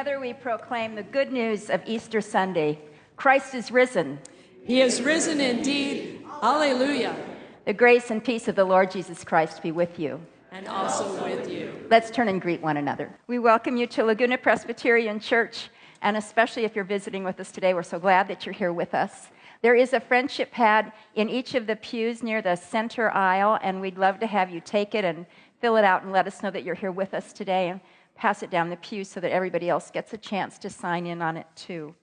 Together we proclaim the good news of Easter Sunday. Christ is risen. He is risen indeed. Alleluia. The grace and peace of the Lord Jesus Christ be with you. And also with you. Let's turn and greet one another. We welcome you to Laguna Presbyterian Church, and especially if you're visiting with us today, we're so glad that you're here with us. There is a friendship pad in each of the pews near the center aisle, and we'd love to have you take it and fill it out and let us know that you're here with us today pass it down the pew so that everybody else gets a chance to sign in on it too.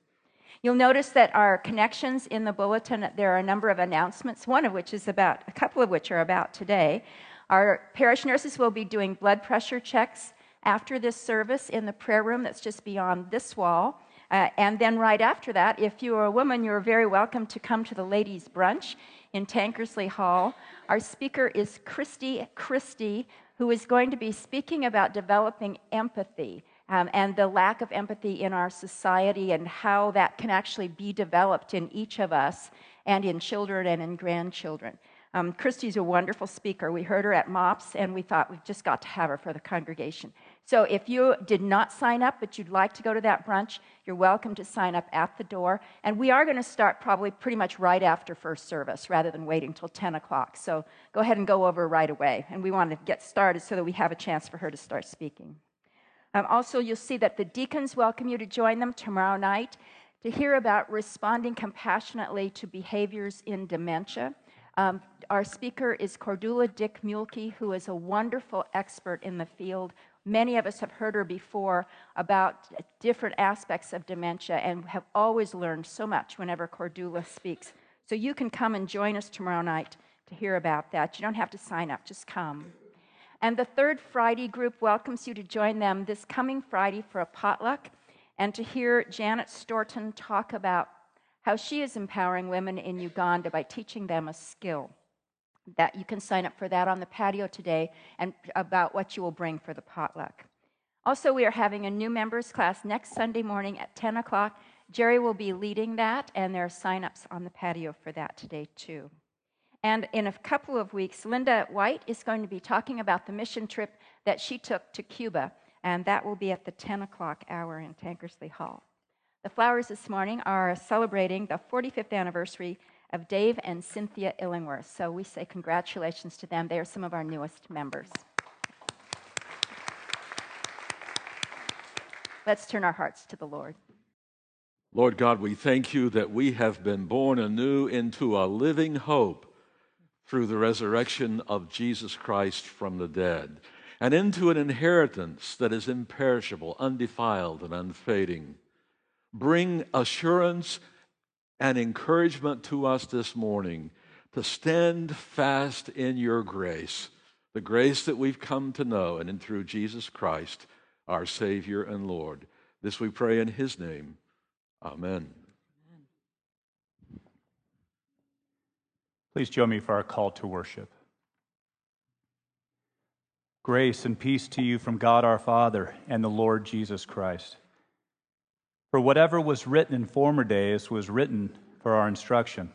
You'll notice that our connections in the bulletin, there are a number of announcements, one of which is about, a couple of which are about today. Our parish nurses will be doing blood pressure checks after this service in the prayer room that's just beyond this wall. Uh, and then right after that, if you are a woman, you're very welcome to come to the ladies' brunch in Tankersley Hall. Our speaker is Christy Christie, who is going to be speaking about developing empathy um, and the lack of empathy in our society and how that can actually be developed in each of us and in children and in grandchildren. Um, Christy's a wonderful speaker. We heard her at MOPS, and we thought we've just got to have her for the congregation. So if you did not sign up, but you'd like to go to that brunch, you're welcome to sign up at the door. And we are going to start probably pretty much right after first service rather than waiting until 10 o'clock. So go ahead and go over right away. And we want to get started so that we have a chance for her to start speaking. Um, also, you'll see that the deacons welcome you to join them tomorrow night to hear about responding compassionately to behaviors in dementia. Um, our speaker is Cordula Dick Muehlke, who is a wonderful expert in the field. Many of us have heard her before about different aspects of dementia and have always learned so much whenever Cordula speaks. So you can come and join us tomorrow night to hear about that. You don't have to sign up, just come. And the third Friday group welcomes you to join them this coming Friday for a potluck and to hear Janet Storton talk about how she is empowering women in Uganda by teaching them a skill. That you can sign up for that on the patio today and about what you will bring for the potluck. Also, we are having a new members class next Sunday morning at 10 o'clock. Jerry will be leading that, and there are sign-ups on the patio for that today, too. And in a couple of weeks, Linda White is going to be talking about the mission trip that she took to Cuba, and that will be at the 10 o'clock hour in Tankersley Hall. The flowers this morning are celebrating the 45th anniversary of Dave and Cynthia Illingworth. So we say congratulations to them. They are some of our newest members. Let's turn our hearts to the Lord. Lord God, we thank you that we have been born anew into a living hope through the resurrection of Jesus Christ from the dead and into an inheritance that is imperishable, undefiled, and unfading bring assurance and encouragement to us this morning to stand fast in your grace, the grace that we've come to know, and in through Jesus Christ, our Savior and Lord. This we pray in His name. Amen. Please join me for our call to worship. Grace and peace to you from God our Father and the Lord Jesus Christ. For whatever was written in former days was written for our instruction,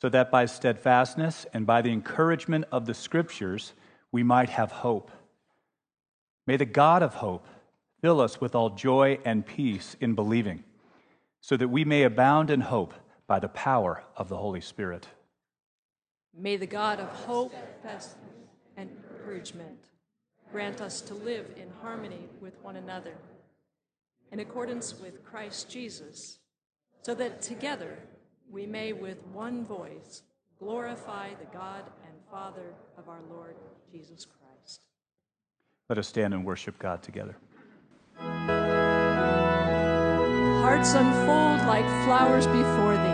so that by steadfastness and by the encouragement of the Scriptures we might have hope. May the God of hope fill us with all joy and peace in believing, so that we may abound in hope by the power of the Holy Spirit. May the God of hope and encouragement grant us to live in harmony with one another in accordance with Christ Jesus, so that together we may with one voice glorify the God and Father of our Lord Jesus Christ. Let us stand and worship God together. Hearts unfold like flowers before thee.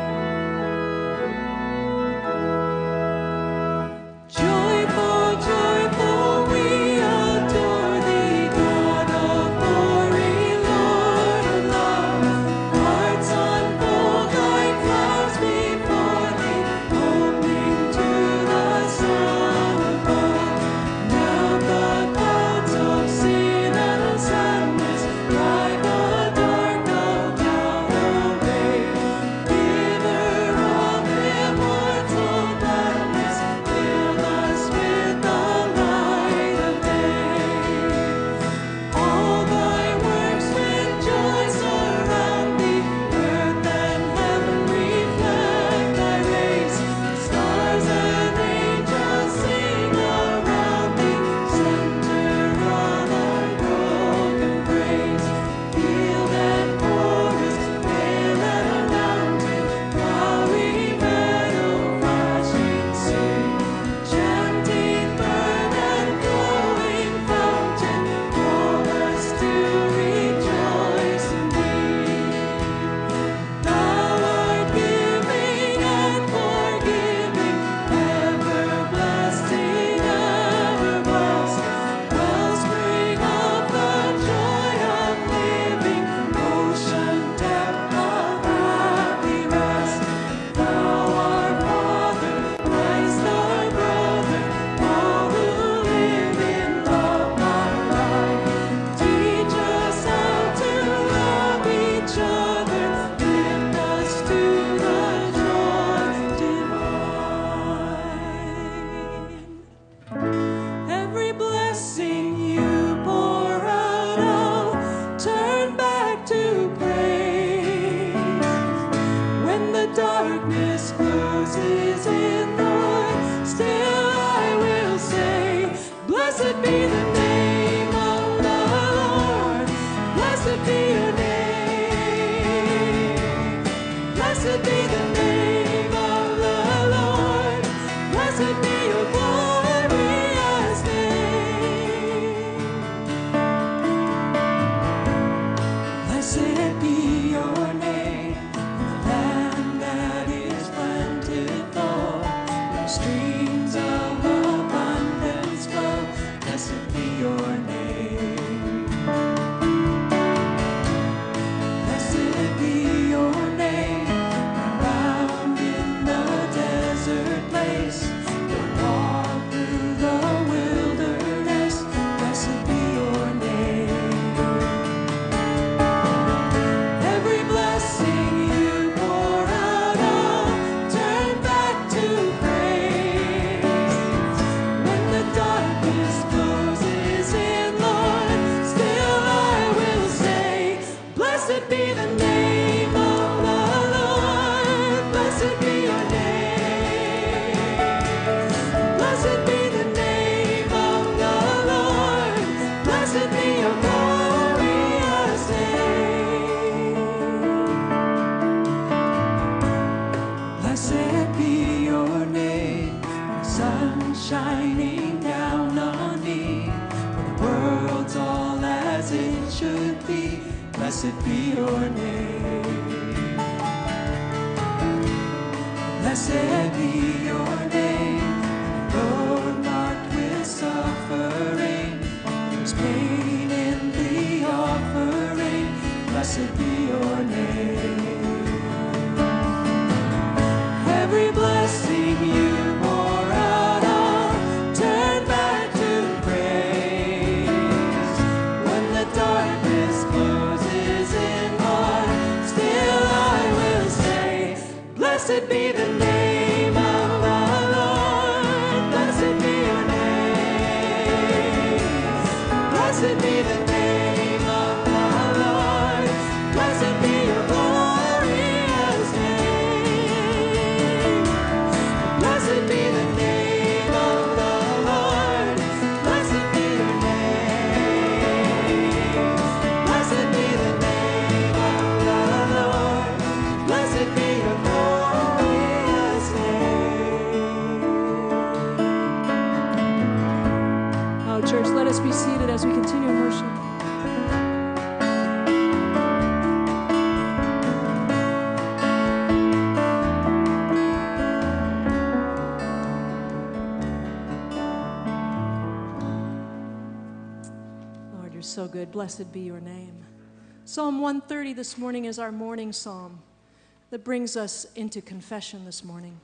Good. Blessed be your name. Psalm 130 this morning is our morning psalm that brings us into confession this morning.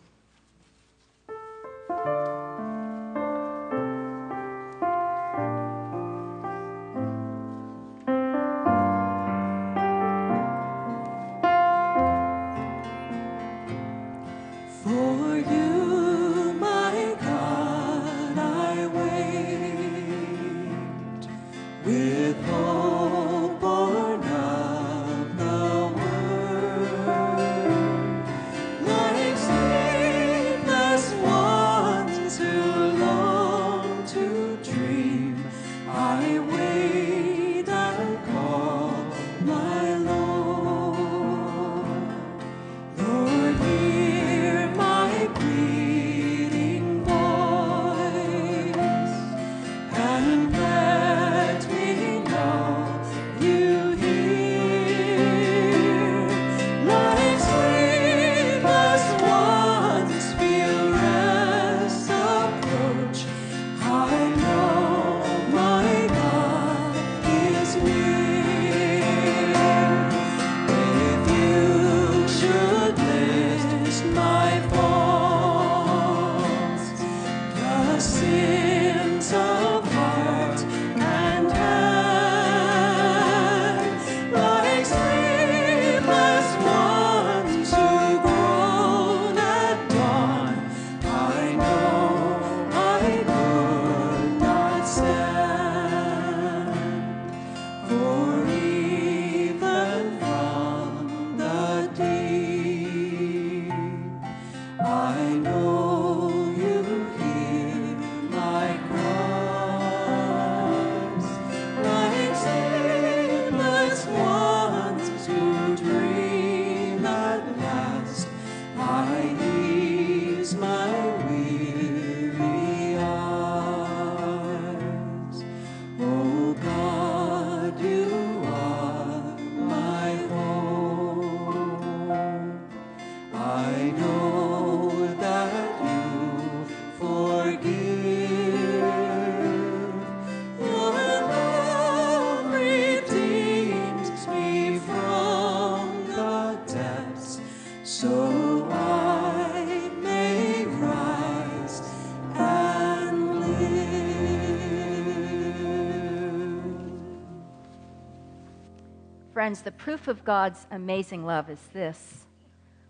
Friends, the proof of God's amazing love is this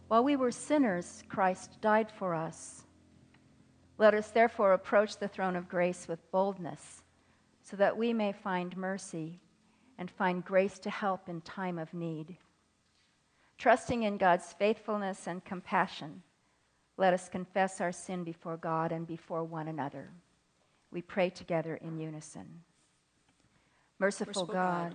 while we were sinners, Christ died for us. Let us therefore approach the throne of grace with boldness, so that we may find mercy and find grace to help in time of need. Trusting in God's faithfulness and compassion, let us confess our sin before God and before one another. We pray together in unison. Merciful, Merciful God, God,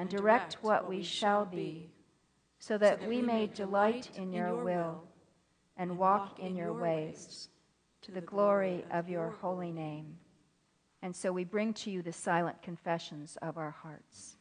and direct what we shall be, so that we may delight in your will and walk in your ways, to the glory of your holy name. And so we bring to you the silent confessions of our hearts.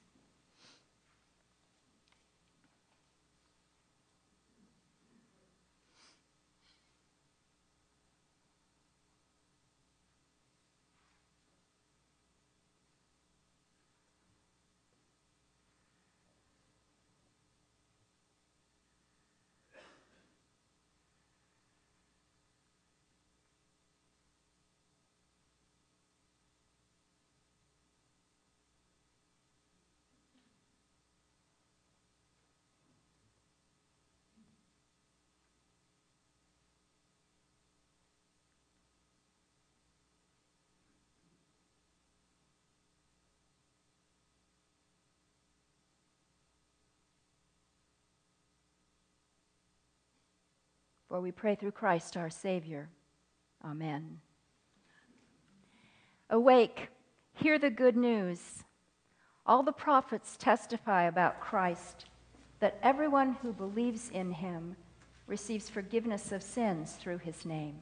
For we pray through Christ our Savior. Amen. Awake, hear the good news. All the prophets testify about Christ that everyone who believes in him receives forgiveness of sins through his name.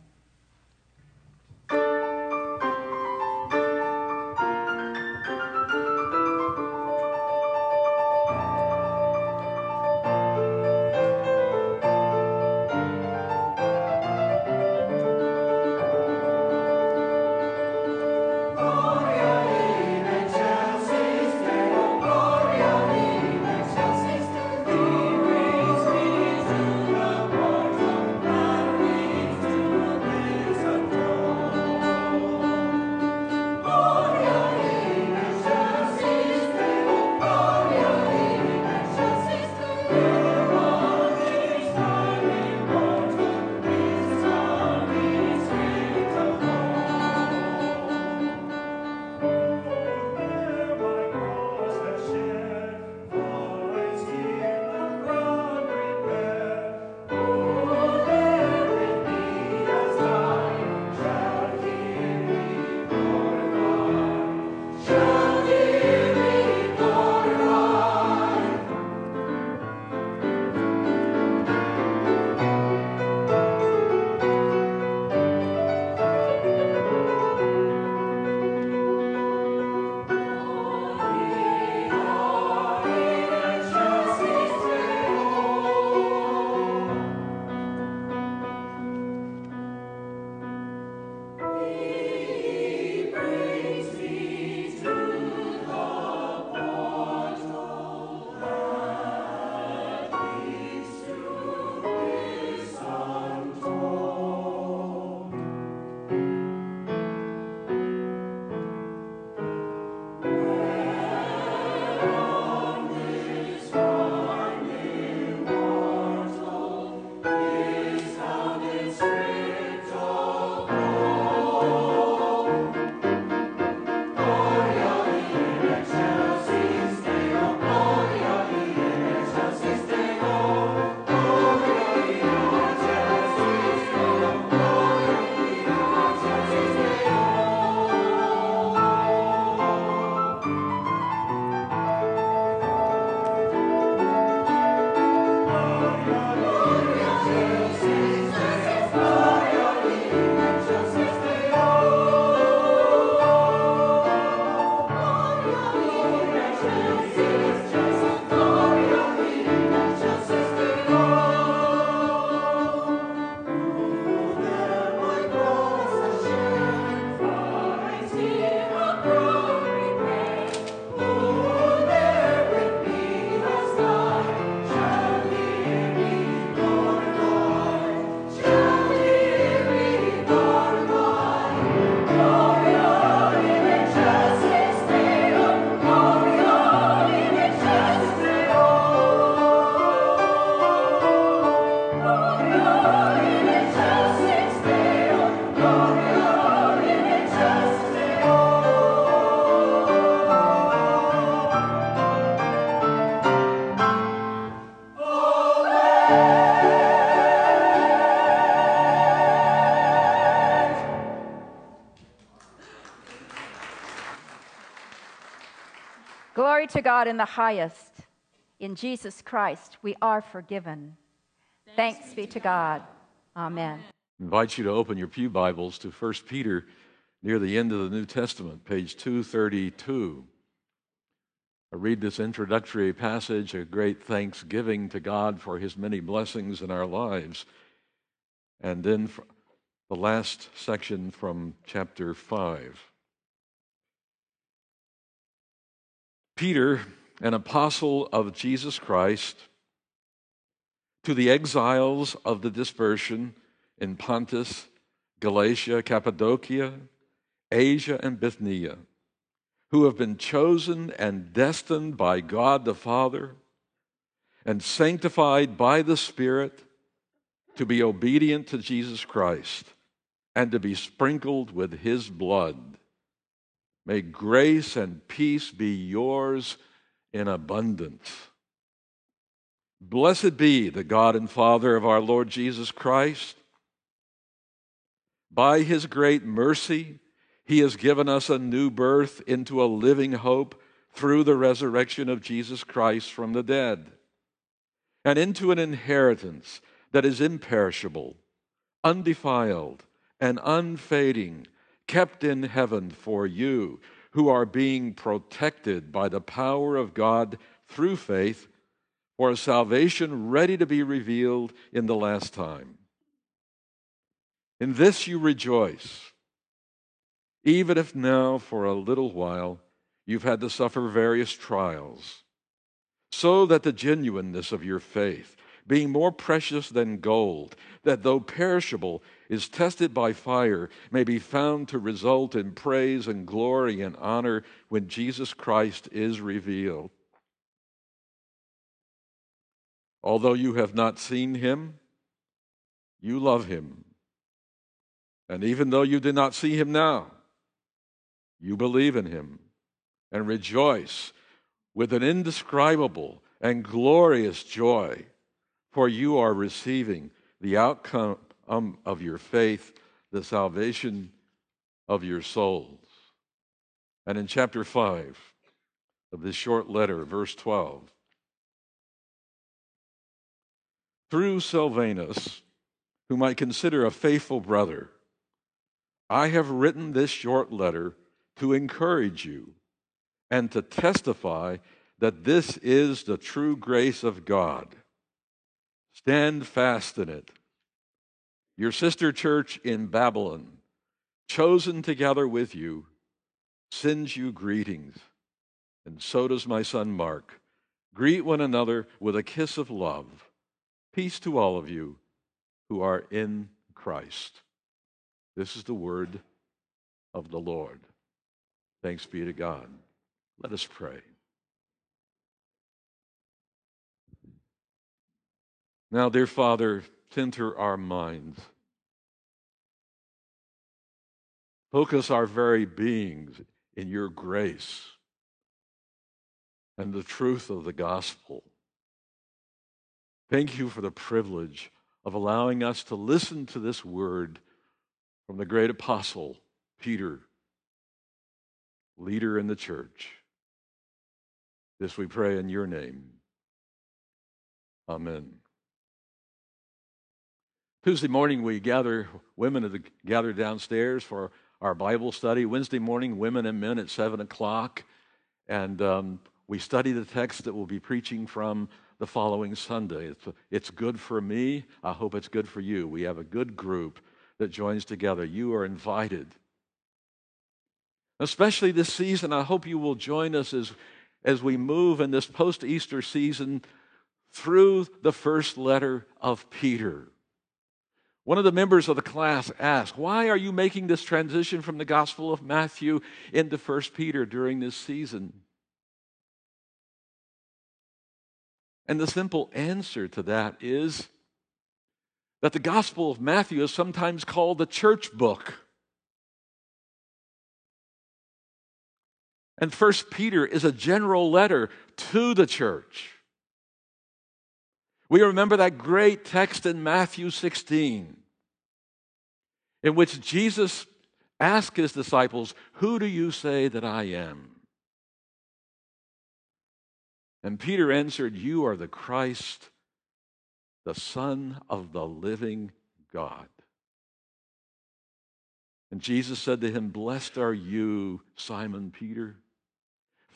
To God in the highest. In Jesus Christ, we are forgiven. Thanks, Thanks be to God. Amen. I invite you to open your Pew Bibles to 1 Peter near the end of the New Testament, page 232. I read this introductory passage, a great thanksgiving to God for his many blessings in our lives. And then the last section from chapter 5. Peter, an apostle of Jesus Christ, to the exiles of the dispersion in Pontus, Galatia, Cappadocia, Asia, and Bithynia, who have been chosen and destined by God the Father and sanctified by the Spirit to be obedient to Jesus Christ and to be sprinkled with his blood. May grace and peace be yours in abundance. Blessed be the God and Father of our Lord Jesus Christ. By his great mercy, he has given us a new birth into a living hope through the resurrection of Jesus Christ from the dead, and into an inheritance that is imperishable, undefiled, and unfading kept in heaven for you who are being protected by the power of God through faith for a salvation ready to be revealed in the last time. In this you rejoice, even if now for a little while you've had to suffer various trials, so that the genuineness of your faith, being more precious than gold, that though perishable, is tested by fire, may be found to result in praise and glory and honor when Jesus Christ is revealed. Although you have not seen him, you love him. And even though you did not see him now, you believe in him and rejoice with an indescribable and glorious joy for you are receiving the outcome Um, of your faith, the salvation of your souls. And in chapter 5 of this short letter, verse 12, through Silvanus, whom I consider a faithful brother, I have written this short letter to encourage you and to testify that this is the true grace of God. Stand fast in it. Your sister church in Babylon, chosen together with you, sends you greetings, and so does my son Mark. Greet one another with a kiss of love. Peace to all of you who are in Christ. This is the word of the Lord. Thanks be to God. Let us pray. Now, dear Father, center our minds. Focus our very beings in your grace and the truth of the gospel. Thank you for the privilege of allowing us to listen to this word from the great apostle, Peter, leader in the church. This we pray in your name. Amen. Tuesday morning, we gather, women gather downstairs for our Bible study. Wednesday morning, women and men at 7 o'clock. And um, we study the text that we'll be preaching from the following Sunday. It's, it's good for me. I hope it's good for you. We have a good group that joins together. You are invited. Especially this season, I hope you will join us as, as we move in this post Easter season through the first letter of Peter. One of the members of the class asked, Why are you making this transition from the Gospel of Matthew into 1 Peter during this season? And the simple answer to that is that the Gospel of Matthew is sometimes called the church book. And 1 Peter is a general letter to the church. We remember that great text in Matthew 16 in which Jesus asked his disciples, Who do you say that I am? And Peter answered, You are the Christ, the Son of the living God. And Jesus said to him, Blessed are you, Simon Peter.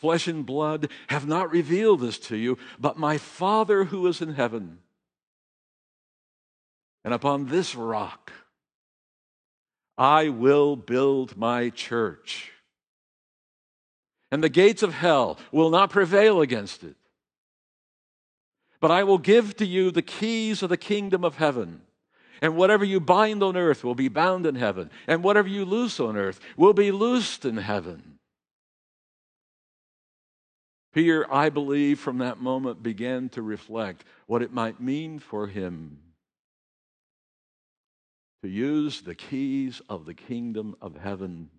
Flesh and blood have not revealed this to you, but my Father who is in heaven. And upon this rock I will build my church. And the gates of hell will not prevail against it. But I will give to you the keys of the kingdom of heaven. And whatever you bind on earth will be bound in heaven. And whatever you loose on earth will be loosed in heaven. Peter, I believe, from that moment began to reflect what it might mean for him to use the keys of the kingdom of heaven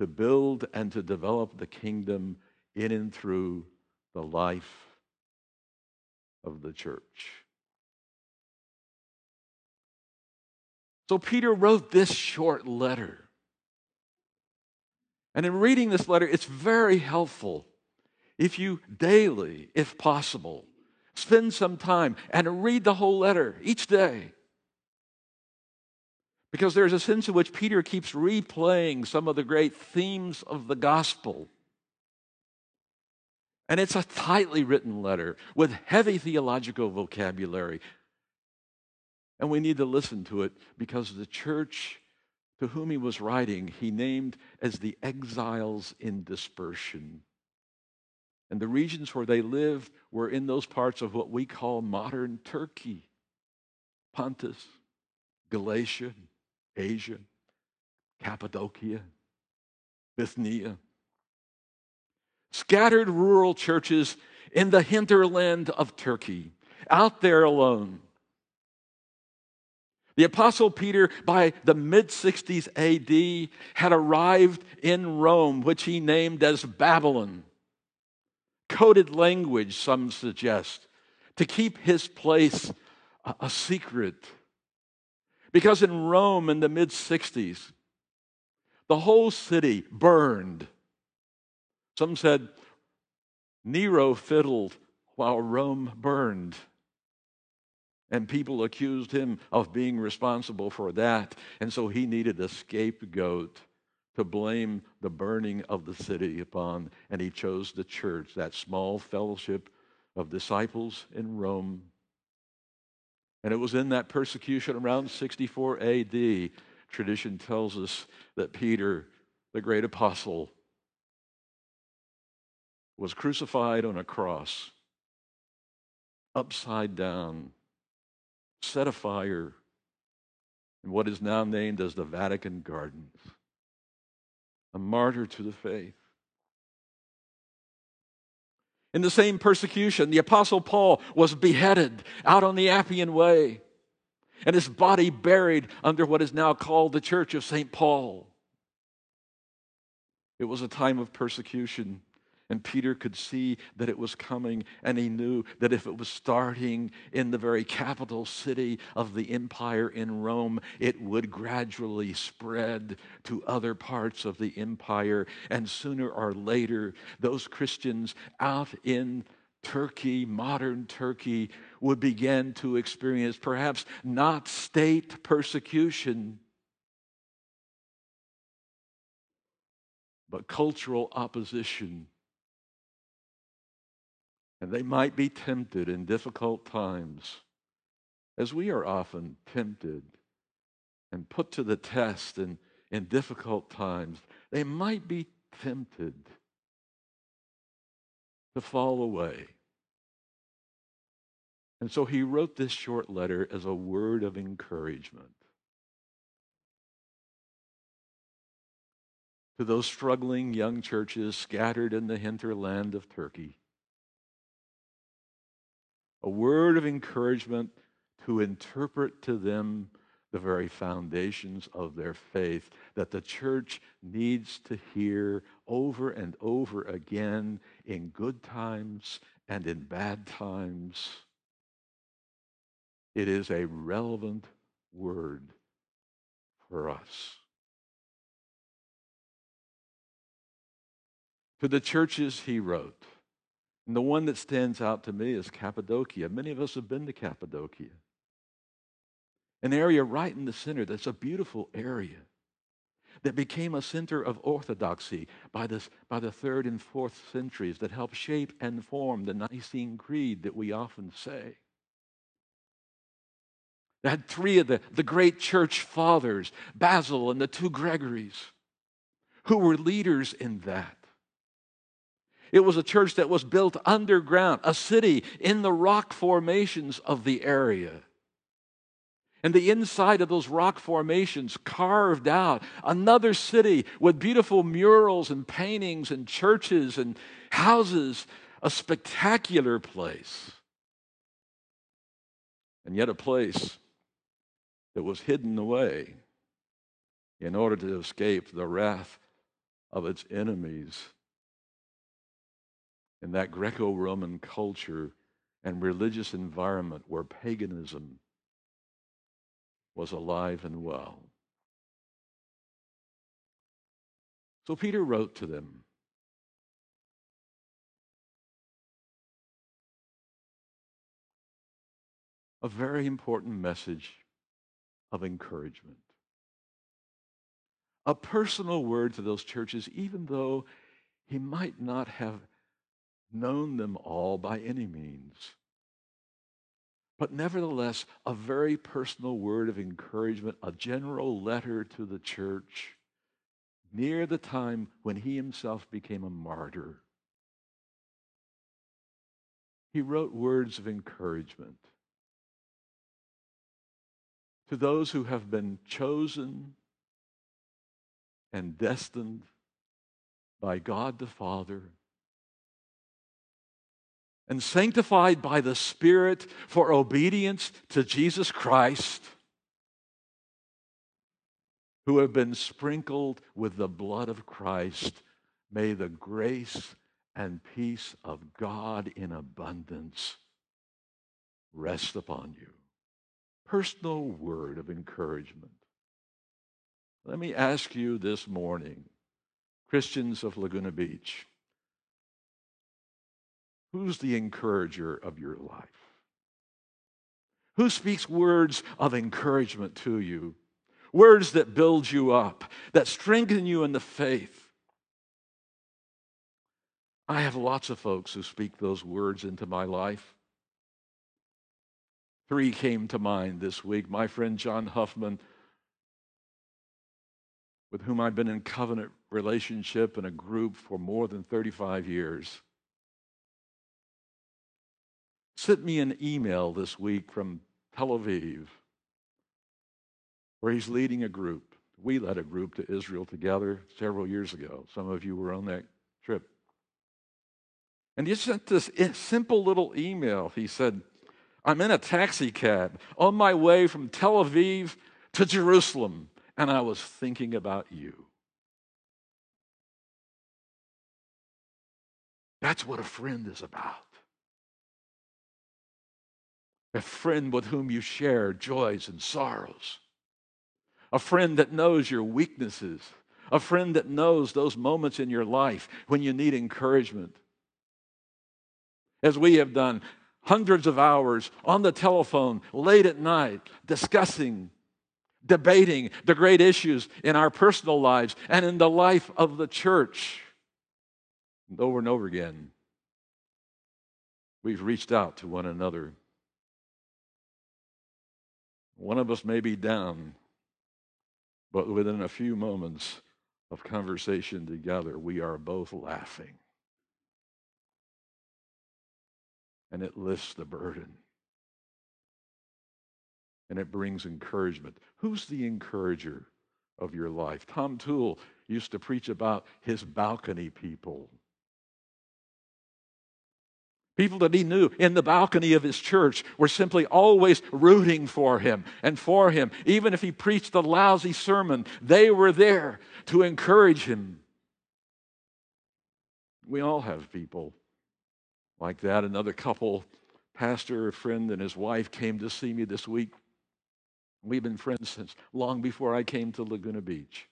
to build and to develop the kingdom in and through the life of the church. So Peter wrote this short letter. And in reading this letter, it's very helpful if you daily, if possible, spend some time and read the whole letter each day. Because there's a sense in which Peter keeps replaying some of the great themes of the gospel. And it's a tightly written letter with heavy theological vocabulary. And we need to listen to it because the church to whom he was writing, he named as the exiles in dispersion. And the regions where they lived were in those parts of what we call modern Turkey Pontus, Galatia, Asia, Cappadocia, Bithynia. Scattered rural churches in the hinterland of Turkey, out there alone. The Apostle Peter, by the mid 60s AD, had arrived in Rome, which he named as Babylon coded language, some suggest, to keep his place a, a secret. Because in Rome in the mid 60s, the whole city burned. Some said Nero fiddled while Rome burned. And people accused him of being responsible for that. And so he needed a scapegoat to blame the burning of the city upon, and he chose the church, that small fellowship of disciples in Rome. And it was in that persecution around 64 AD, tradition tells us that Peter, the great apostle, was crucified on a cross, upside down, set afire in what is now named as the Vatican Gardens a martyr to the faith. In the same persecution, the Apostle Paul was beheaded out on the Appian Way and his body buried under what is now called the Church of St. Paul. It was a time of persecution. And Peter could see that it was coming, and he knew that if it was starting in the very capital city of the empire in Rome, it would gradually spread to other parts of the empire. And sooner or later, those Christians out in Turkey, modern Turkey, would begin to experience perhaps not state persecution, but cultural opposition and they might be tempted in difficult times, as we are often tempted and put to the test in, in difficult times. They might be tempted to fall away. And so he wrote this short letter as a word of encouragement to those struggling young churches scattered in the hinterland of Turkey a word of encouragement to interpret to them the very foundations of their faith that the church needs to hear over and over again in good times and in bad times. It is a relevant word for us. To the churches he wrote, And the one that stands out to me is Cappadocia. Many of us have been to Cappadocia. An area right in the center that's a beautiful area that became a center of orthodoxy by, this, by the third and fourth centuries that helped shape and form the Nicene Creed that we often say. They had three of the, the great church fathers, Basil and the two Gregories, who were leaders in that. It was a church that was built underground, a city in the rock formations of the area. And the inside of those rock formations carved out another city with beautiful murals and paintings and churches and houses, a spectacular place. And yet, a place that was hidden away in order to escape the wrath of its enemies. In that Greco Roman culture and religious environment where paganism was alive and well. So Peter wrote to them. A very important message of encouragement. A personal word to those churches, even though he might not have known them all by any means. But nevertheless, a very personal word of encouragement, a general letter to the church near the time when he himself became a martyr. He wrote words of encouragement to those who have been chosen and destined by God the Father and sanctified by the Spirit for obedience to Jesus Christ, who have been sprinkled with the blood of Christ, may the grace and peace of God in abundance rest upon you. Personal word of encouragement. Let me ask you this morning, Christians of Laguna Beach. Who's the encourager of your life? Who speaks words of encouragement to you? Words that build you up, that strengthen you in the faith. I have lots of folks who speak those words into my life. Three came to mind this week. My friend John Huffman, with whom I've been in covenant relationship in a group for more than 35 years sent me an email this week from Tel Aviv where he's leading a group. We led a group to Israel together several years ago. Some of you were on that trip. And he sent this simple little email. He said, I'm in a taxi cab on my way from Tel Aviv to Jerusalem, and I was thinking about you. That's what a friend is about a friend with whom you share joys and sorrows, a friend that knows your weaknesses, a friend that knows those moments in your life when you need encouragement. As we have done hundreds of hours on the telephone late at night discussing, debating the great issues in our personal lives and in the life of the church. And over and over again, we've reached out to one another one of us may be down, but within a few moments of conversation together, we are both laughing. And it lifts the burden. And it brings encouragement. Who's the encourager of your life? Tom Tewell used to preach about his balcony people. People that he knew in the balcony of his church were simply always rooting for him and for him. Even if he preached a lousy sermon, they were there to encourage him. We all have people like that. Another couple, pastor, a friend, and his wife came to see me this week. We've been friends since long before I came to Laguna Beach.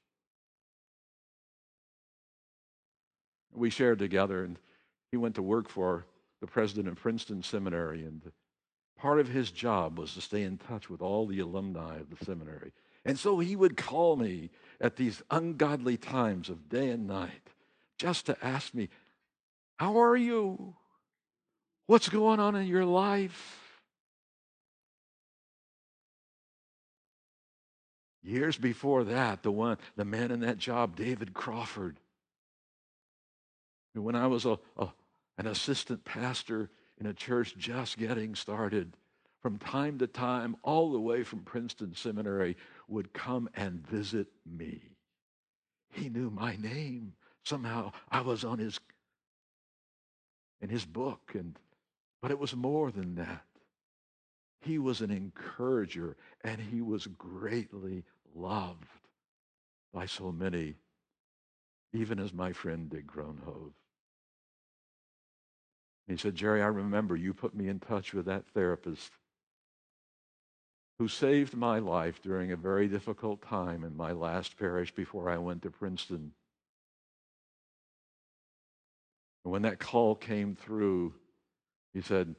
We shared together, and he went to work for the president of Princeton Seminary, and part of his job was to stay in touch with all the alumni of the seminary. And so he would call me at these ungodly times of day and night just to ask me, How are you? What's going on in your life? Years before that, the one, the man in that job, David Crawford, when I was a, a, an assistant pastor in a church just getting started, from time to time, all the way from Princeton Seminary, would come and visit me. He knew my name. Somehow I was on his in his book, and but it was more than that. He was an encourager, and he was greatly loved by so many, even as my friend Dick Gronhove. He said, Jerry, I remember you put me in touch with that therapist who saved my life during a very difficult time in my last parish before I went to Princeton. And when that call came through, he said,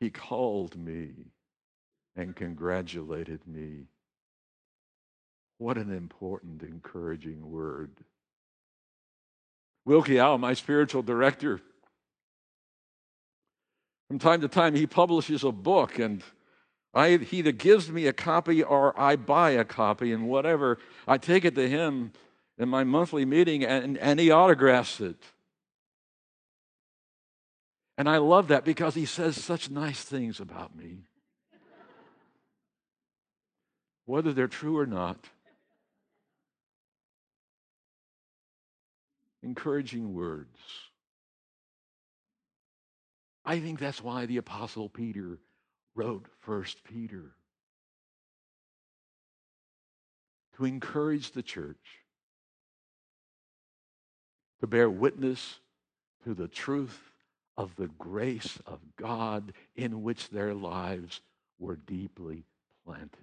He called me and congratulated me. What an important, encouraging word. Wilkie Au, my spiritual director, from time to time, he publishes a book, and I, he either gives me a copy or I buy a copy, and whatever, I take it to him in my monthly meeting, and, and he autographs it. And I love that because he says such nice things about me. Whether they're true or not, encouraging words. I think that's why the Apostle Peter wrote First Peter to encourage the church to bear witness to the truth of the grace of God in which their lives were deeply planted.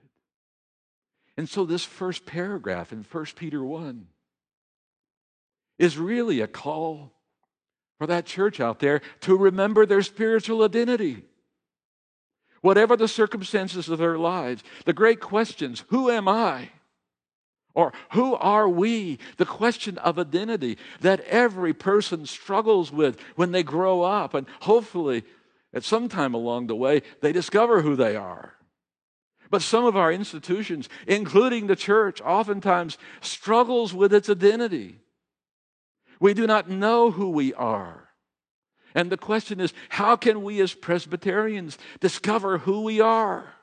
And so this first paragraph in 1 Peter 1 is really a call for that church out there to remember their spiritual identity. Whatever the circumstances of their lives, the great questions who am I? Or who are we? The question of identity that every person struggles with when they grow up. And hopefully, at some time along the way, they discover who they are. But some of our institutions, including the church, oftentimes struggles with its identity. We do not know who we are. And the question is how can we as Presbyterians discover who we are?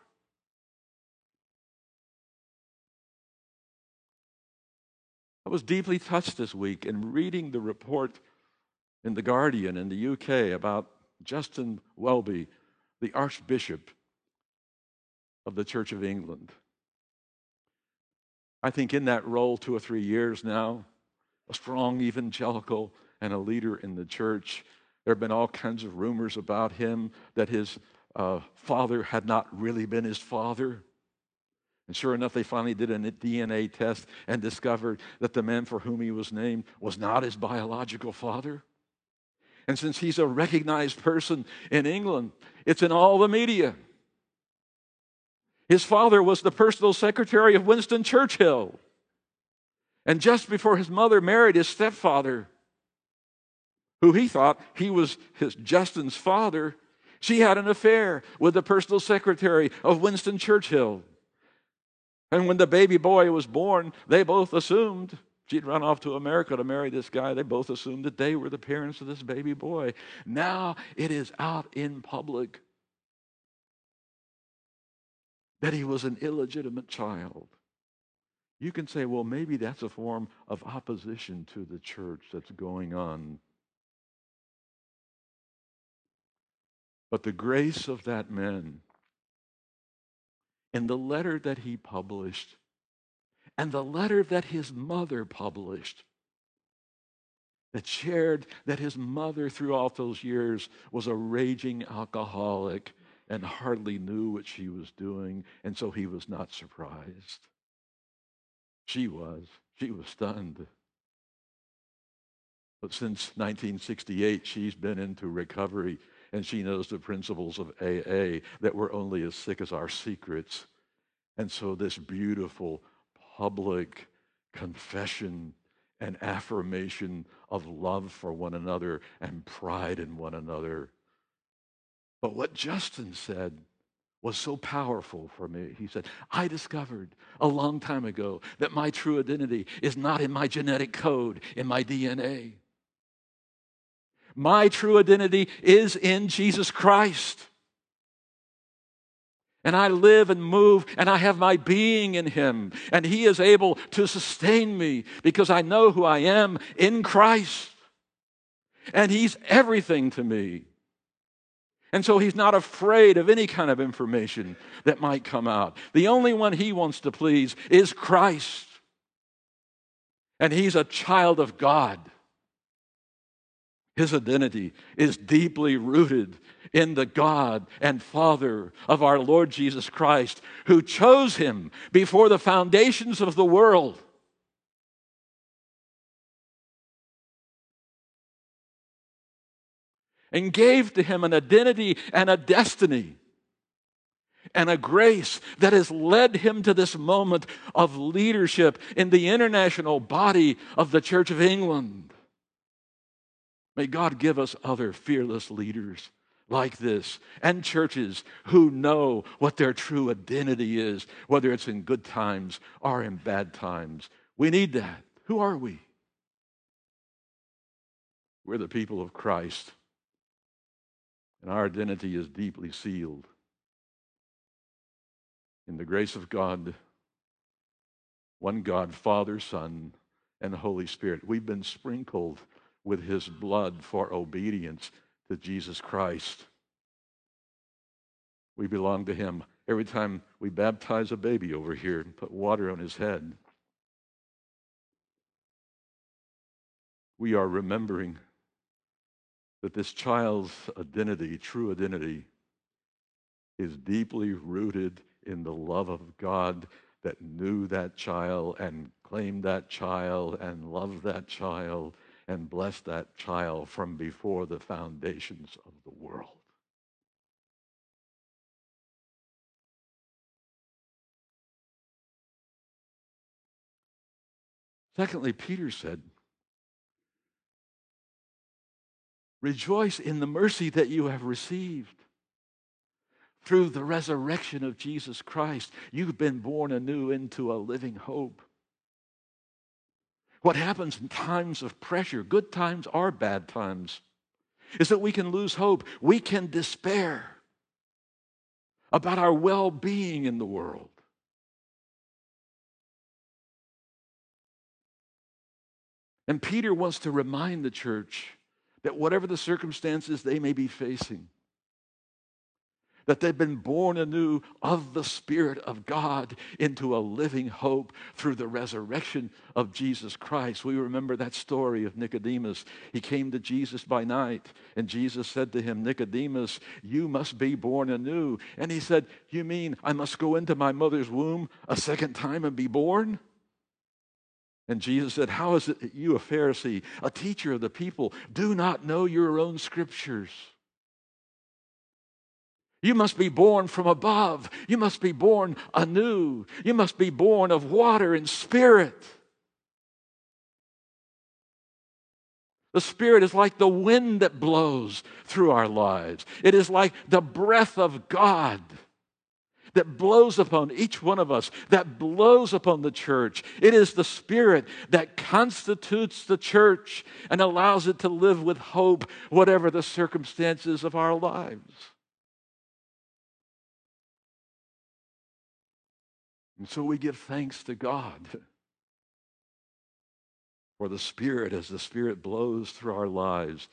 I was deeply touched this week in reading the report in The Guardian in the UK about Justin Welby, the Archbishop of the Church of England. I think in that role, two or three years now, a strong evangelical and a leader in the church. There have been all kinds of rumors about him that his uh, father had not really been his father. And sure enough, they finally did a DNA test and discovered that the man for whom he was named was not his biological father. And since he's a recognized person in England, it's in all the media. His father was the personal secretary of Winston Churchill. And just before his mother married his stepfather, who he thought he was his Justin's father, she had an affair with the personal secretary of Winston Churchill. And when the baby boy was born, they both assumed she'd run off to America to marry this guy. They both assumed that they were the parents of this baby boy. Now it is out in public that he was an illegitimate child. You can say, well, maybe that's a form of opposition to the church that's going on. But the grace of that man in the letter that he published and the letter that his mother published that shared that his mother throughout those years was a raging alcoholic and hardly knew what she was doing, and so he was not surprised. She was. She was stunned. But since 1968, she's been into recovery and she knows the principles of AA that we're only as sick as our secrets. And so, this beautiful public confession and affirmation of love for one another and pride in one another. But what Justin said was so powerful for me. He said, I discovered a long time ago that my true identity is not in my genetic code, in my DNA. My true identity is in Jesus Christ. And I live and move and I have my being in Him. And He is able to sustain me because I know who I am in Christ. And He's everything to me. And so He's not afraid of any kind of information that might come out. The only one He wants to please is Christ. And He's a child of God. His identity is deeply rooted in the God and Father of our Lord Jesus Christ, who chose him before the foundations of the world. And gave to him an identity and a destiny and a grace that has led him to this moment of leadership in the international body of the Church of England. May God give us other fearless leaders like this and churches who know what their true identity is, whether it's in good times or in bad times. We need that. Who are we? We're the people of Christ, and our identity is deeply sealed in the grace of God, one God, Father, Son, and Holy Spirit. We've been sprinkled with his blood for obedience to Jesus Christ. We belong to him. Every time we baptize a baby over here and put water on his head, we are remembering that this child's identity, true identity, is deeply rooted in the love of God that knew that child and claimed that child and loved that child and blessed that child from before the foundations of the world. Secondly, Peter said, Rejoice in the mercy that you have received. Through the resurrection of Jesus Christ, you've been born anew into a living hope. What happens in times of pressure, good times are bad times, is that we can lose hope. We can despair about our well being in the world. And Peter wants to remind the church that whatever the circumstances they may be facing, that they've been born anew of the Spirit of God into a living hope through the resurrection of Jesus Christ. We remember that story of Nicodemus. He came to Jesus by night, and Jesus said to him, Nicodemus, you must be born anew. And he said, You mean I must go into my mother's womb a second time and be born? And Jesus said, How is it that you, a Pharisee, a teacher of the people, do not know your own scriptures? You must be born from above. You must be born anew. You must be born of water and spirit. The Spirit is like the wind that blows through our lives, it is like the breath of God that blows upon each one of us, that blows upon the church. It is the Spirit that constitutes the church and allows it to live with hope, whatever the circumstances of our lives. And so we give thanks to God for the Spirit as the Spirit blows through our lives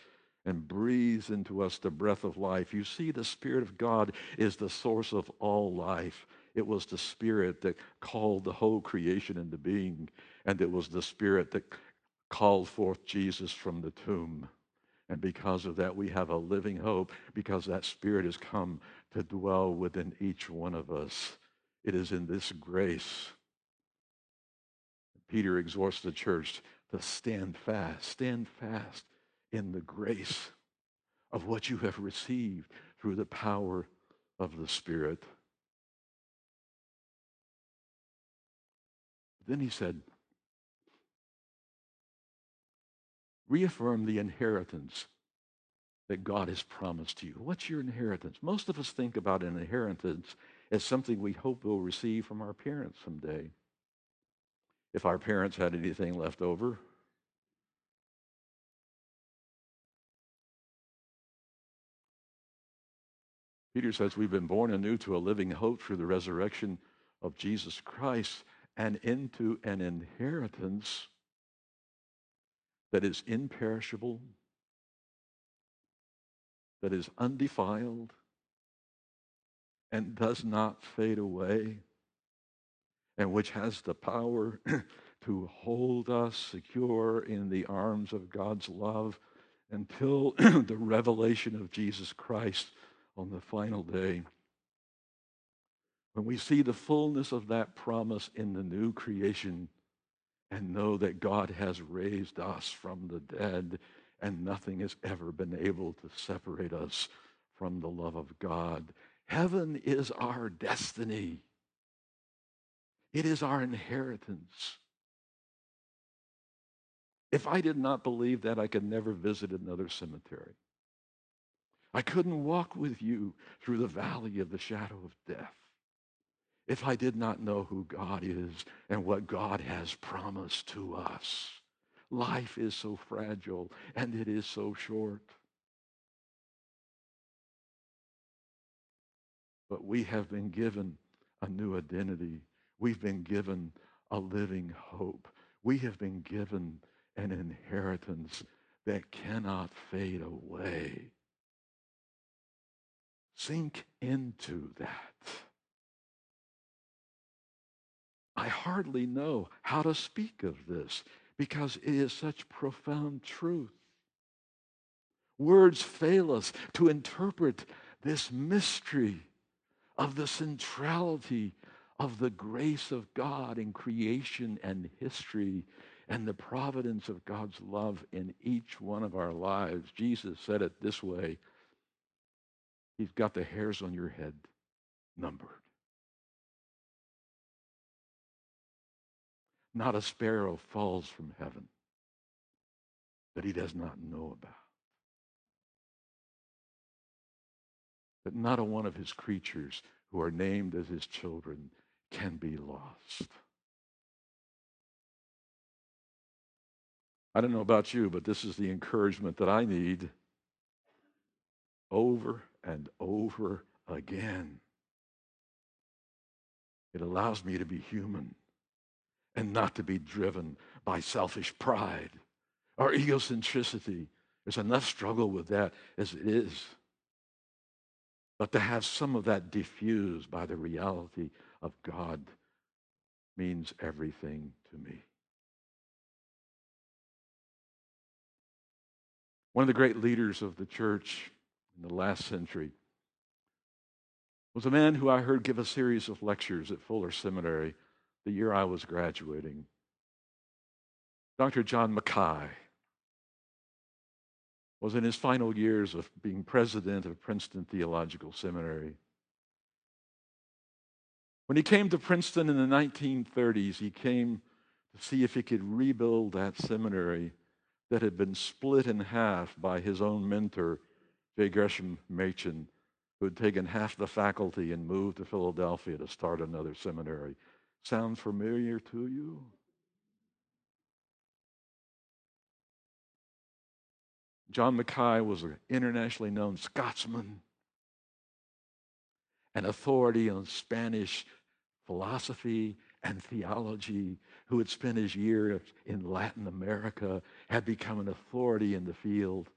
and breathes into us the breath of life. You see, the Spirit of God is the source of all life. It was the Spirit that called the whole creation into being, and it was the Spirit that called forth Jesus from the tomb. And because of that, we have a living hope because that Spirit has come to dwell within each one of us. It is in this grace. Peter exhorts the church to stand fast. Stand fast in the grace of what you have received through the power of the Spirit. Then he said, reaffirm the inheritance that God has promised to you. What's your inheritance? Most of us think about an inheritance as something we hope we'll receive from our parents someday. If our parents had anything left over, Peter says we've been born anew to a living hope through the resurrection of Jesus Christ and into an inheritance that is imperishable, that is undefiled, and does not fade away, and which has the power to hold us secure in the arms of God's love until the revelation of Jesus Christ on the final day. When we see the fullness of that promise in the new creation and know that God has raised us from the dead and nothing has ever been able to separate us from the love of God. Heaven is our destiny. It is our inheritance. If I did not believe that, I could never visit another cemetery. I couldn't walk with you through the valley of the shadow of death if I did not know who God is and what God has promised to us. Life is so fragile and it is so short. But we have been given a new identity. We've been given a living hope. We have been given an inheritance that cannot fade away. Sink into that. I hardly know how to speak of this because it is such profound truth. Words fail us to interpret this mystery of the centrality of the grace of God in creation and history and the providence of God's love in each one of our lives. Jesus said it this way He's got the hairs on your head numbered. Not a sparrow falls from heaven that he does not know about. That not a one of his creatures who are named as his children can be lost. I don't know about you, but this is the encouragement that I need over and over again. It allows me to be human and not to be driven by selfish pride or egocentricity. There's enough struggle with that as it is. But to have some of that diffused by the reality of God means everything to me. One of the great leaders of the church the last century was a man who I heard give a series of lectures at Fuller Seminary the year I was graduating. Dr. John Mackay was in his final years of being president of Princeton Theological Seminary. When he came to Princeton in the 1930s, he came to see if he could rebuild that seminary that had been split in half by his own mentor, J. Gresham Machen, who had taken half the faculty and moved to Philadelphia to start another seminary. Sound familiar to you? John Mackay was an internationally known Scotsman, an authority on Spanish philosophy and theology, who had spent his years in Latin America, had become an authority in the field,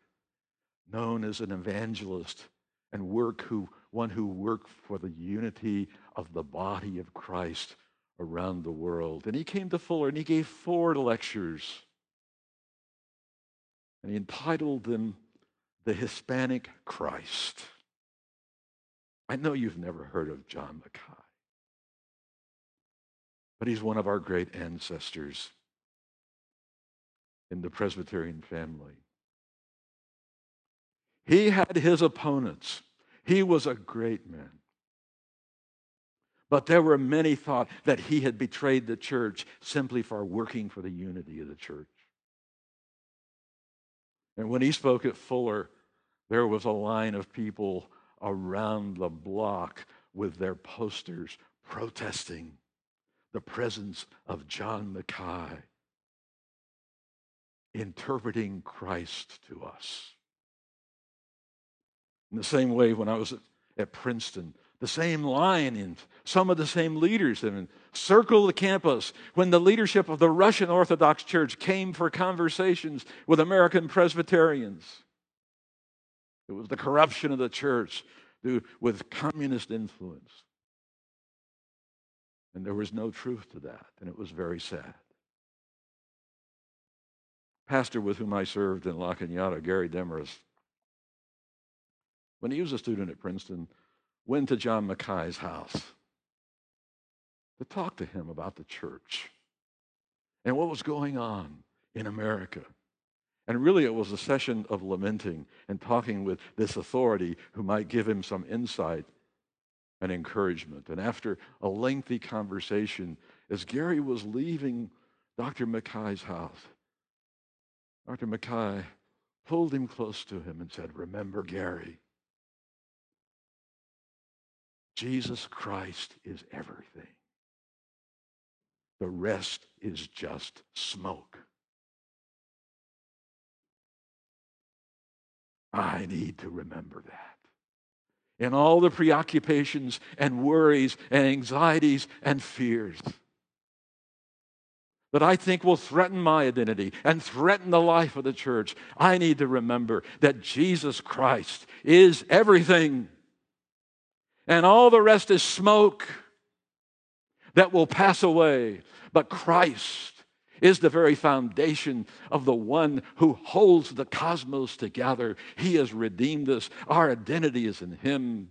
known as an evangelist and work who one who worked for the unity of the body of Christ around the world. And he came to Fuller and he gave four lectures. And he entitled them The Hispanic Christ. I know you've never heard of John Mackay, but he's one of our great ancestors. in the Presbyterian family. He had his opponents. He was a great man. But there were many thought that he had betrayed the church simply for working for the unity of the church. And when he spoke at Fuller, there was a line of people around the block with their posters protesting the presence of John Mackay, interpreting Christ to us. In the same way, when I was at Princeton, the same line and some of the same leaders and circle the campus when the leadership of the Russian Orthodox Church came for conversations with American Presbyterians. It was the corruption of the church with communist influence. And there was no truth to that, and it was very sad. Pastor with whom I served in La Cañada, Gary Demarest, when he was a student at Princeton, went to John Mackay's house to talk to him about the church and what was going on in America. And really, it was a session of lamenting and talking with this authority who might give him some insight and encouragement. And after a lengthy conversation, as Gary was leaving Dr. Mackay's house, Dr. Mackay pulled him close to him and said, Remember, Gary, Jesus Christ is everything. The rest is just smoke. I need to remember that. In all the preoccupations and worries and anxieties and fears that I think will threaten my identity and threaten the life of the church, I need to remember that Jesus Christ is everything and all the rest is smoke that will pass away. But Christ is the very foundation of the one who holds the cosmos together. He has redeemed us. Our identity is in Him,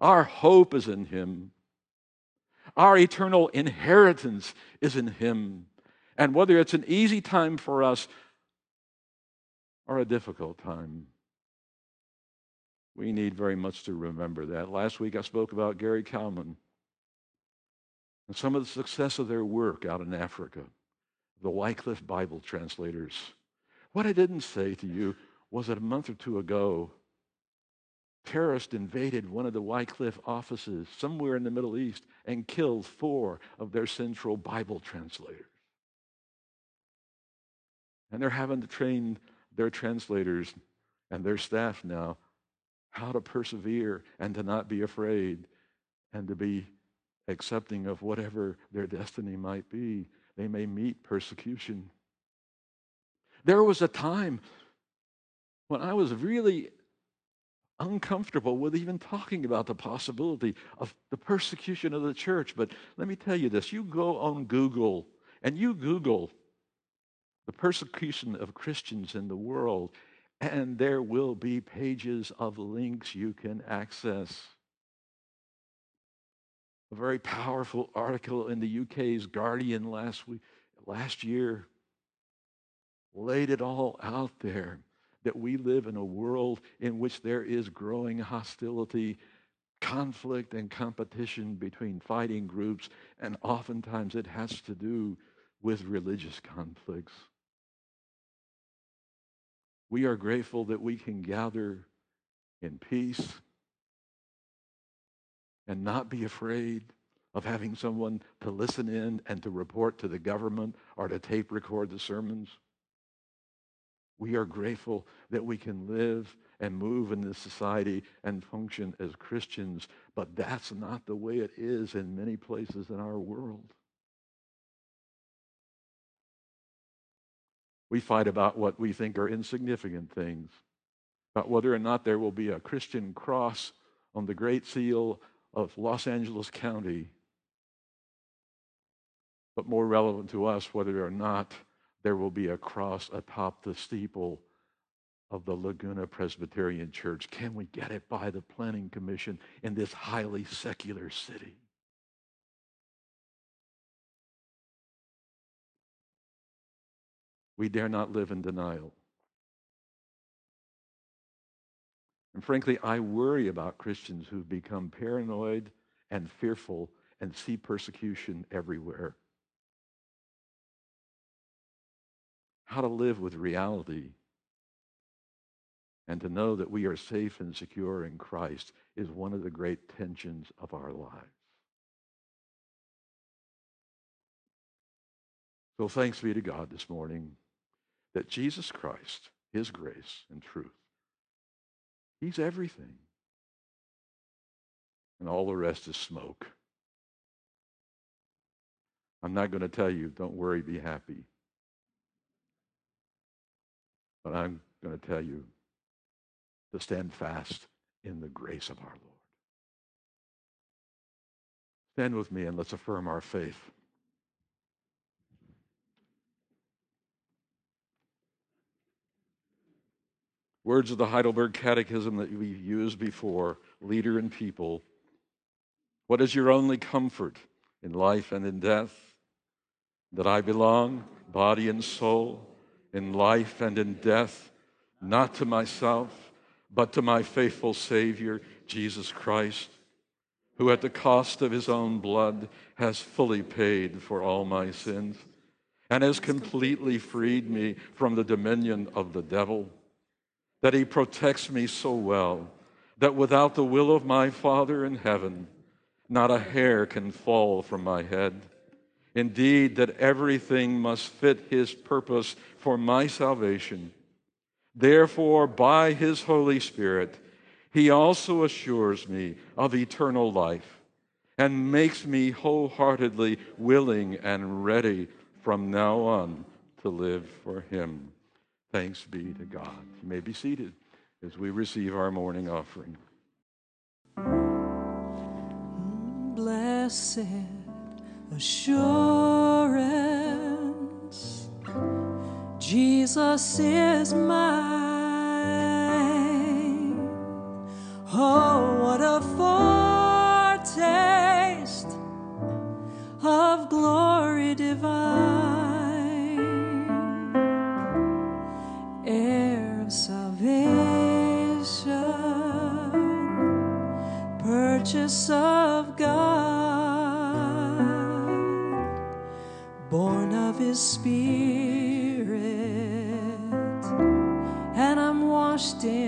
our hope is in Him, our eternal inheritance is in Him. And whether it's an easy time for us or a difficult time, we need very much to remember that. Last week I spoke about Gary Kalman and some of the success of their work out in Africa, the Wycliffe Bible translators. What I didn't say to you was that a month or two ago, terrorists invaded one of the Wycliffe offices somewhere in the Middle East and killed four of their central Bible translators. And they're having to train their translators and their staff now how to persevere and to not be afraid and to be accepting of whatever their destiny might be. They may meet persecution. There was a time when I was really uncomfortable with even talking about the possibility of the persecution of the church. But let me tell you this you go on Google and you Google the persecution of Christians in the world, and there will be pages of links you can access. A very powerful article in the UK's Guardian last week, last year, laid it all out there that we live in a world in which there is growing hostility, conflict, and competition between fighting groups, and oftentimes it has to do with religious conflicts. We are grateful that we can gather in peace and not be afraid of having someone to listen in and to report to the government or to tape record the sermons. We are grateful that we can live and move in this society and function as Christians, but that's not the way it is in many places in our world. We fight about what we think are insignificant things, about whether or not there will be a Christian cross on the Great Seal of Los Angeles County. But more relevant to us, whether or not there will be a cross atop the steeple of the Laguna Presbyterian Church. Can we get it by the Planning Commission in this highly secular city? We dare not live in denial. And frankly, I worry about Christians who've become paranoid and fearful and see persecution everywhere. How to live with reality and to know that we are safe and secure in Christ is one of the great tensions of our lives. So thanks be to God this morning that Jesus Christ, his grace and truth, he's everything. And all the rest is smoke. I'm not going to tell you, don't worry, be happy. But I'm going to tell you to stand fast in the grace of our Lord. Stand with me and let's affirm our faith. Words of the Heidelberg Catechism that we've used before, leader and people. What is your only comfort in life and in death? That I belong, body and soul, in life and in death, not to myself, but to my faithful Savior, Jesus Christ, who at the cost of his own blood has fully paid for all my sins and has completely freed me from the dominion of the devil that He protects me so well that without the will of my Father in heaven, not a hair can fall from my head. Indeed, that everything must fit His purpose for my salvation. Therefore, by His Holy Spirit, He also assures me of eternal life and makes me wholeheartedly willing and ready from now on to live for Him. Thanks be to God. You may be seated as we receive our morning offering. Blessed assurance, Jesus is mine. Oh, what a foretaste of glory divine. Purchase of God, born of His Spirit, and I'm washed in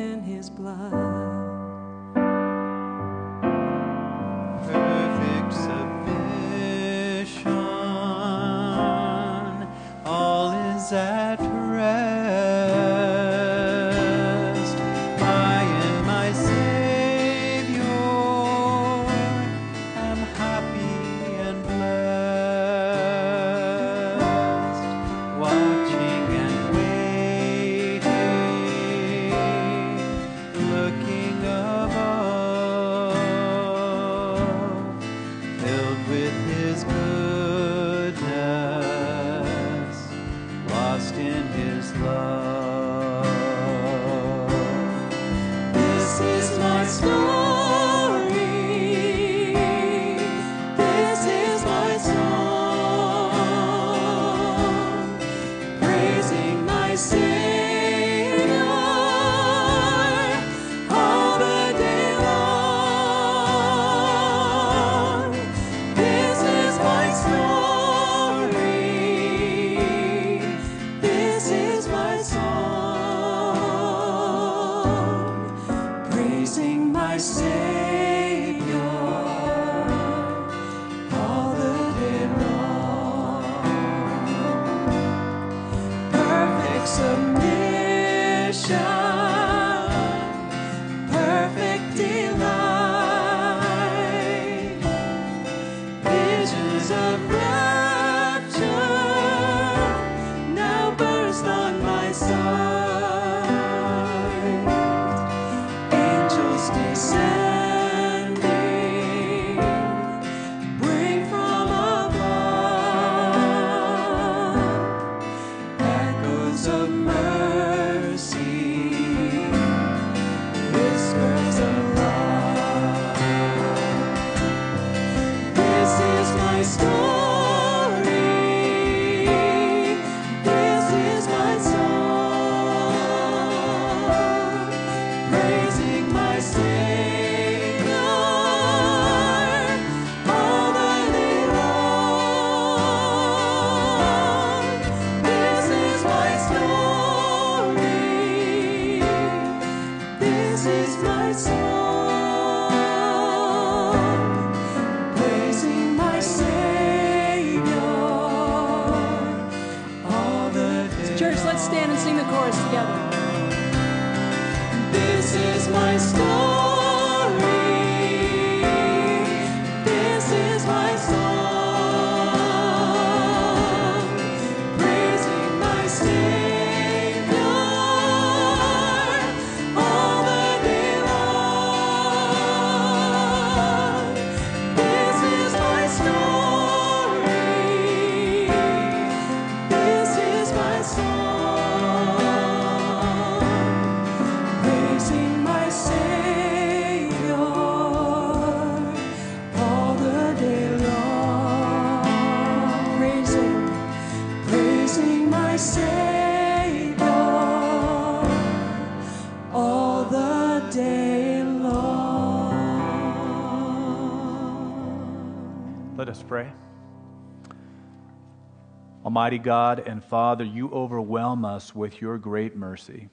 Almighty God and Father, you overwhelm us with your great mercy.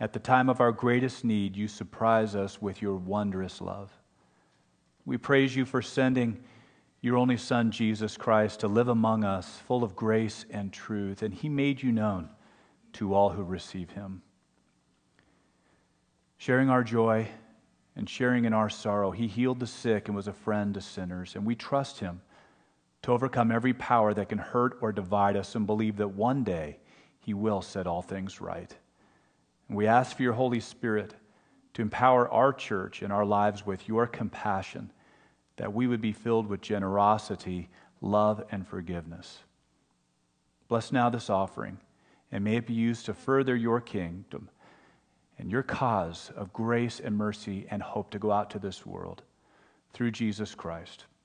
At the time of our greatest need, you surprise us with your wondrous love. We praise you for sending your only Son, Jesus Christ, to live among us, full of grace and truth, and he made you known to all who receive him. Sharing our joy and sharing in our sorrow, he healed the sick and was a friend to sinners, and we trust him to overcome every power that can hurt or divide us and believe that one day he will set all things right. And we ask for your Holy Spirit to empower our church and our lives with your compassion, that we would be filled with generosity, love, and forgiveness. Bless now this offering, and may it be used to further your kingdom and your cause of grace and mercy and hope to go out to this world through Jesus Christ,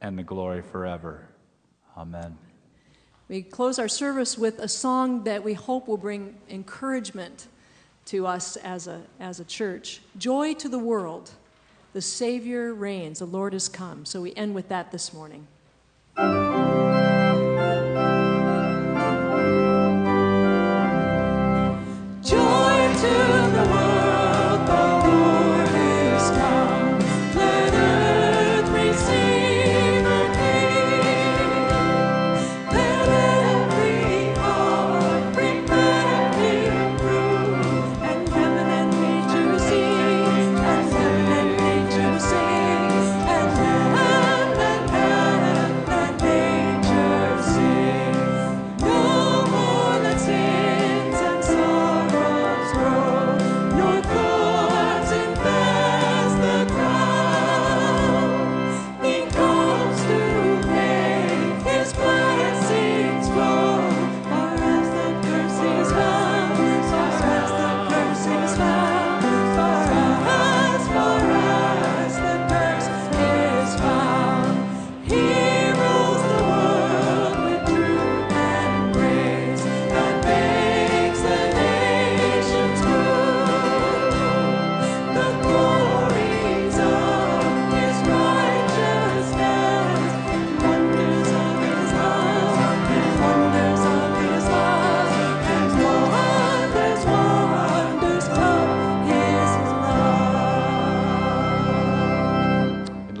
and the glory forever. Amen. We close our service with a song that we hope will bring encouragement to us as a, as a church. Joy to the world. The Savior reigns. The Lord has come. So we end with that this morning.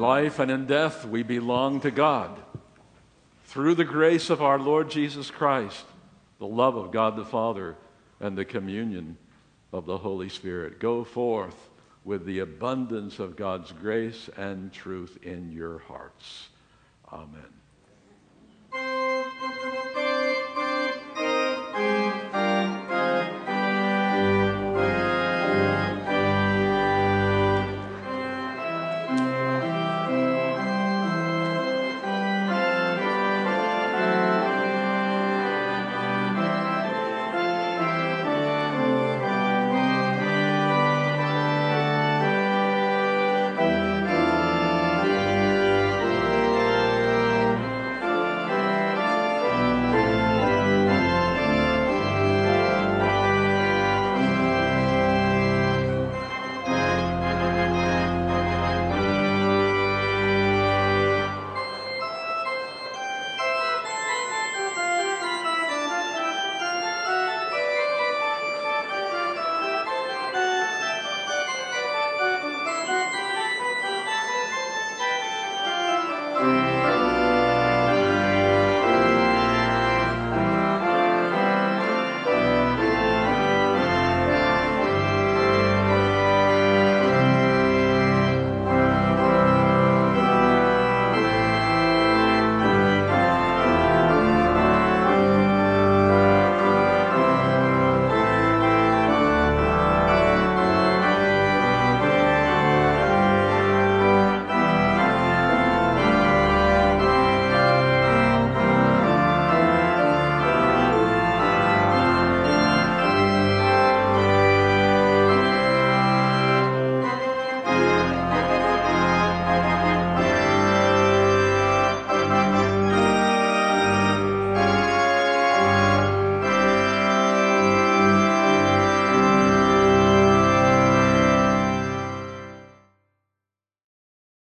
Life and in death, we belong to God. Through the grace of our Lord Jesus Christ, the love of God the Father, and the communion of the Holy Spirit. Go forth with the abundance of God's grace and truth in your hearts. Amen.